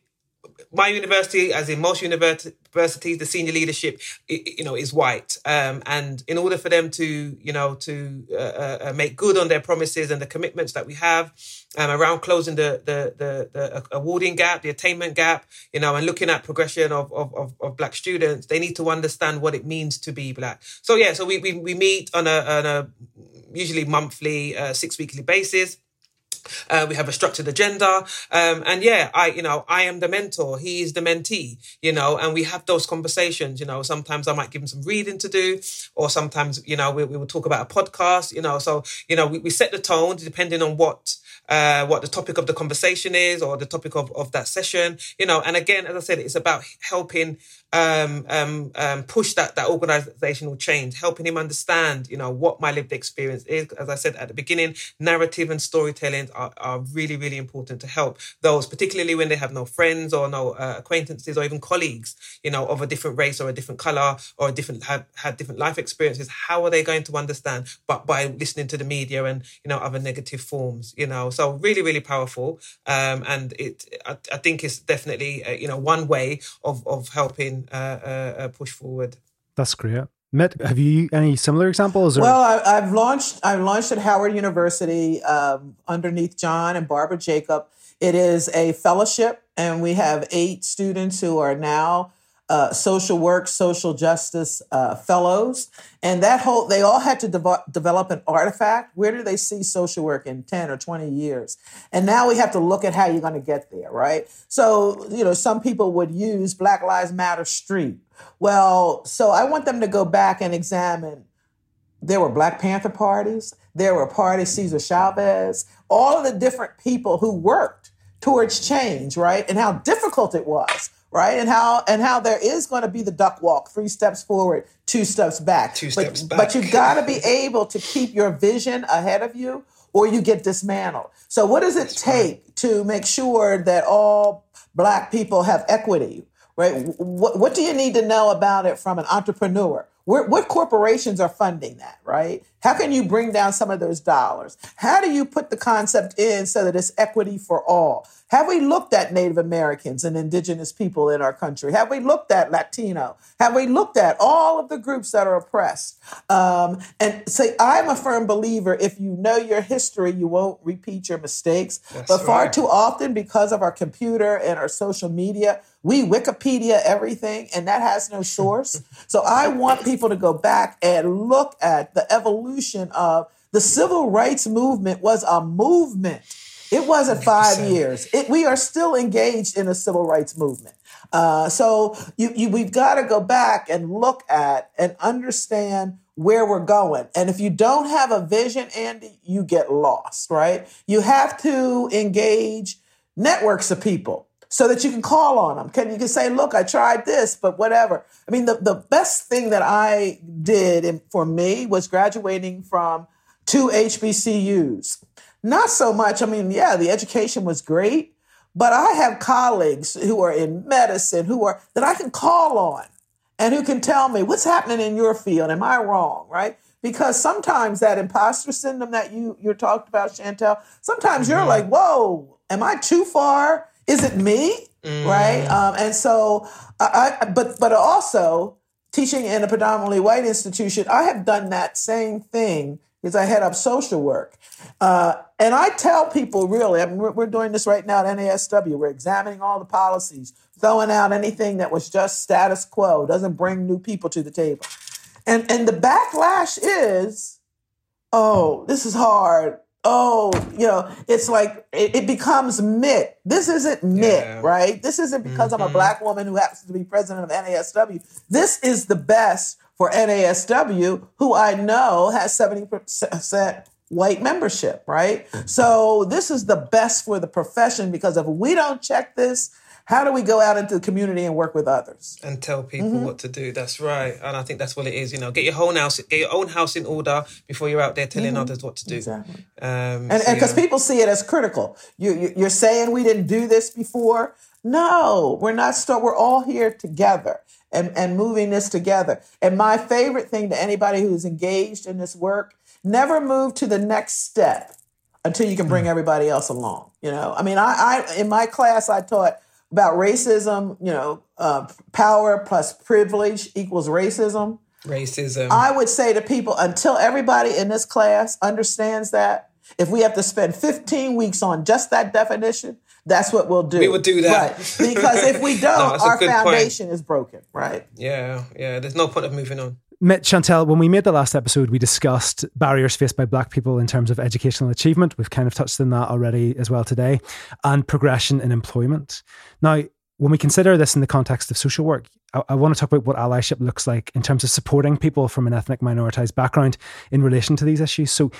S8: my university, as in most universities, the senior leadership, you know, is white. Um, and in order for them to, you know, to uh, uh, uh, make good on their promises and the commitments that we have um, around closing the, the the the awarding gap, the attainment gap, you know, and looking at progression of of, of, of black students, they need to understand what it means to be black. So yeah, so we we, we meet on a on a usually monthly, uh, six weekly basis. Uh, we have a structured agenda, um, and yeah, I, you know, I am the mentor. He is the mentee, you know, and we have those conversations. You know, sometimes I might give him some reading to do, or sometimes, you know, we, we will talk about a podcast. You know, so you know, we, we set the tone depending on what uh, what the topic of the conversation is or the topic of, of that session, you know. And again, as I said, it's about helping um, um, um, push that that organizational change, helping him understand, you know, what my lived experience is. As I said at the beginning, narrative and storytelling are, are really, really important to help those, particularly when they have no friends or no uh, acquaintances or even colleagues, you know, of a different race or a different color or a different had had different life experiences. How are they going to understand? But by listening to the media and you know other negative forms, you know, so really, really powerful. Um, and it, I, I think, it's definitely uh, you know one way of of helping uh, uh, uh, push forward.
S6: That's great. Matt, have you any similar examples? Or?
S7: Well, I, I've launched. I've launched at Howard University um, underneath John and Barbara Jacob. It is a fellowship, and we have eight students who are now uh, social work, social justice uh, fellows, and that whole they all had to develop an artifact. Where do they see social work in ten or twenty years? And now we have to look at how you're going to get there, right? So you know, some people would use Black Lives Matter Street. Well, so I want them to go back and examine. There were Black Panther parties. There were parties Cesar Chavez. All of the different people who worked towards change, right? And how difficult it was right? And how and how there is going to be the duck walk, three steps forward, two steps back.
S8: Two
S7: but,
S8: steps back.
S7: But you got to be able to keep your vision ahead of you, or you get dismantled. So, what does it take to make sure that all Black people have equity? Right? What, what do you need to know about it from an entrepreneur? Where, what corporations are funding that, right? How can you bring down some of those dollars? How do you put the concept in so that it's equity for all? Have we looked at Native Americans and indigenous people in our country? Have we looked at Latino? Have we looked at all of the groups that are oppressed? Um, and say, I'm a firm believer if you know your history, you won't repeat your mistakes.
S8: That's
S7: but far
S8: right.
S7: too often, because of our computer and our social media, we Wikipedia everything, and that has no source. so I want people to go back and look at the evolution of the civil rights movement was a movement. It wasn't five years. It, we are still engaged in a civil rights movement. Uh, so you, you, we've got to go back and look at and understand where we're going. And if you don't have a vision, Andy, you get lost, right? You have to engage networks of people so that you can call on them. Can you can say, look, I tried this, but whatever. I mean, the, the best thing that I did in, for me was graduating from two HBCUs. Not so much, I mean, yeah, the education was great, but I have colleagues who are in medicine who are that I can call on and who can tell me what's happening in your field. Am I wrong? Right? Because sometimes that imposter syndrome that you you talked about, Chantel, sometimes you're mm-hmm. like, whoa, am I too far? Is it me? Right? Um, and so, I, I, but but also teaching in a predominantly white institution, I have done that same thing because I head up social work. Uh, and I tell people really, I mean, we're, we're doing this right now at NASW. We're examining all the policies, throwing out anything that was just status quo, doesn't bring new people to the table. And, and the backlash is, oh, this is hard. Oh, you know, it's like it, it becomes myth. This isn't myth,
S8: Yeah.
S7: right? This isn't because I'm a mm-hmm. black woman who happens to be president of NASW. This is the best for NASW, who I know has 70% white membership, right? So this is the best for the profession because if we don't check this, how do we go out into the community and work with others?
S8: and tell people
S7: Mm-hmm.
S8: what to do. That's right, and I think that's what it is. You know, get your whole house, get your own house in order before you're out there telling others what to do.
S7: Mm-hmm. Exactly.
S8: Um,
S7: And
S8: so,
S7: because
S8: yeah.
S7: people see it as critical. You, you, you're saying we didn't do this before. No, we're not. Start. We're all here together and, and moving this together. And my favorite thing to anybody who's engaged in this work: never move to the next step until you can bring everybody else along. You know, I mean, I, I in my class I taught about racism. You know, uh, power plus privilege equals racism.
S8: racism.
S7: I would say to people until everybody in this class understands that, if we have to spend 15 weeks on just that definition, that's what we'll do.
S8: We will do that.
S7: Right. Because if we don't,
S8: a
S7: our
S8: good point.
S7: foundation is broken, right?
S8: yeah, yeah. There's no point of moving on.
S6: Mit Chantel, when we made the last episode, we discussed barriers faced by black people in terms of educational achievement. We've kind of touched on that already as well today, and progression in employment. Now, when we consider this in the context of social work, I, I want to talk about what allyship looks like in terms of supporting people from an ethnic minoritized background in relation to these issues. So,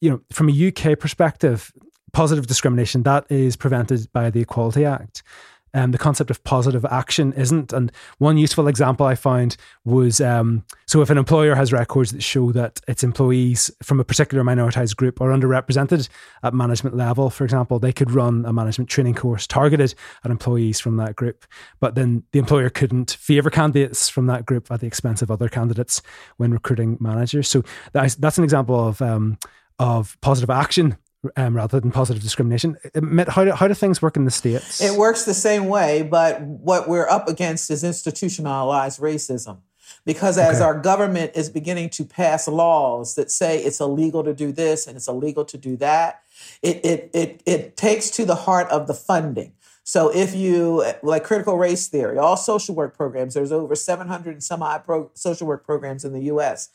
S6: you know, from a UK perspective, positive discrimination that is prevented by the Equality Act. Um, the concept of positive action isn't. And one useful example I found was um, so if an employer has records that show that its employees from a particular minoritized group are underrepresented at management level, for example, they could run a management training course targeted at employees from that group. But then the employer couldn't favour candidates from that group at the expense of other candidates when recruiting managers. So that's, that's an example of um, of positive action um, rather than positive discrimination. Mit, How do, how do things work in the States?
S7: It works the same way, but what we're up against is institutionalized racism. Because as
S6: Okay.
S7: our government is beginning to pass laws that say it's illegal to do this and it's illegal to do that, it it it it takes to the heart of the funding. So if you like critical race theory, all social work programs, there's over 700 and some odd pro, social work programs in the U.S.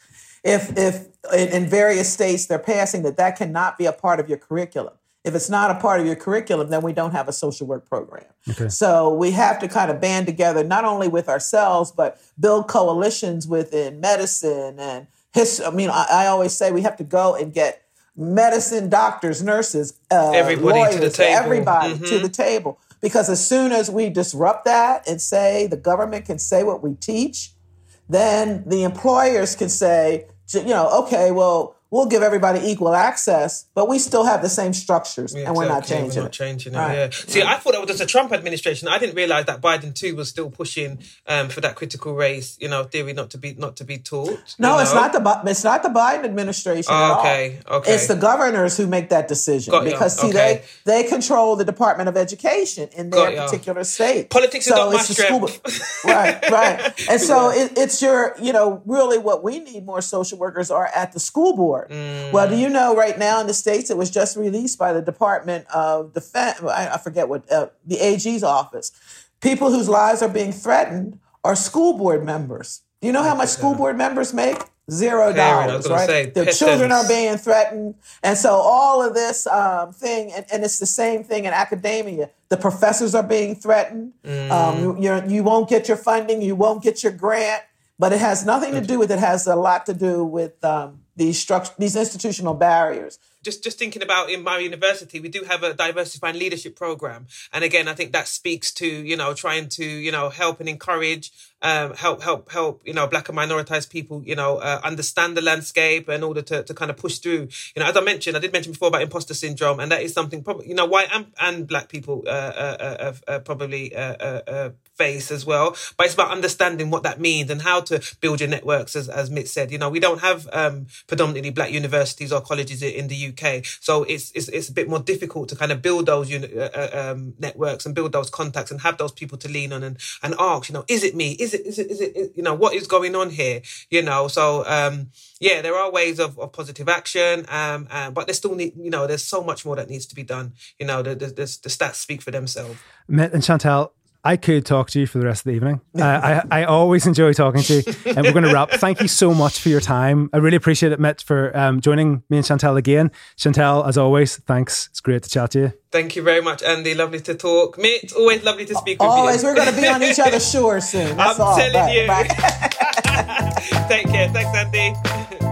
S7: If if in, in various states they're passing that that cannot be a part of your curriculum. If it's not a part of your curriculum, then we don't have a social work program. Okay. So we have to kind of band together, not only with ourselves, but build coalitions within medicine and history. I mean, I, I always say we have to go and get medicine, doctors, nurses, uh, everybody lawyers, to the table. everybody mm-hmm. to the table. Because as soon as we disrupt that and say the government can say what we teach, then the employers can say, you know, okay, well, we'll give everybody equal access, but we still have the same structures, yeah, and we're not changing. We're not
S8: changing it. Right. Yeah. See, I thought that was just a Trump administration. I didn't realize that Biden too was still pushing um, for that critical race, you know, theory not to be not to be taught.
S7: No,
S8: know?
S7: it's not the it's not the Biden administration. Oh, okay, okay. It's the governors who make that decision Got because see okay. they they control the Department of Education in their particular state.
S8: Politics so is not my strength.
S7: Right, right. And so it, it's your you know really what we need more social workers are at the school board Mm. Well, do you know right now in the States, it was just released by the Department of Defense, I, I forget what, uh, the AG's office. People whose lives are being threatened are school board members. Do you know how much school board members make? Zero dollars, right? Say, Their children are being threatened. And so all of this um, thing, and, and, it's the same thing in academia. The professors are being threatened. Mm. Um, you, you won't get your funding, you won't get your grant, but it has nothing to do with it, has a lot to do with um, these structure, these institutional barriers.
S8: Just just thinking about in my university, we do have a diversifying leadership program, and again, I think that speaks to you know trying to you know help and encourage, um, help help help you know black and minoritized people you know uh, understand the landscape in order to, to kind of push through. You know, as I mentioned, I did mention before about imposter syndrome, and that is something probably you know white and, and black people uh, uh, uh, uh probably uh, face as well. But it's about understanding what that means and how to build your networks, as as Mit said. You know, we don't have um, predominantly black universities or colleges in the UK. So it's it's, it's a bit more difficult to kind of build those uh, um, networks and build those contacts and have those people to lean on and, and ask, you know, is it me? Is it is it is it you know what is going on here? You know, so um, yeah, there are ways of, of positive action, um, uh, but there's still need you know there's so much more that needs to be done. You know, the the, the, the stats speak for themselves.
S6: Mit and Chantal, I could talk to you for the rest of the evening. Uh, I, I always enjoy talking to you. And we're going to wrap. Thank you so much for your time. I really appreciate it, Mit, for um, joining me and Chantal again. Chantal, as always, thanks. It's great to chat to you.
S8: Thank you very much, Andy. Lovely to talk. Mit, always lovely to speak with
S7: always, you. Always. We're going to be on each other's shore soon. That's
S8: I'm
S7: all.
S8: telling you. Take care. Thanks, Andy.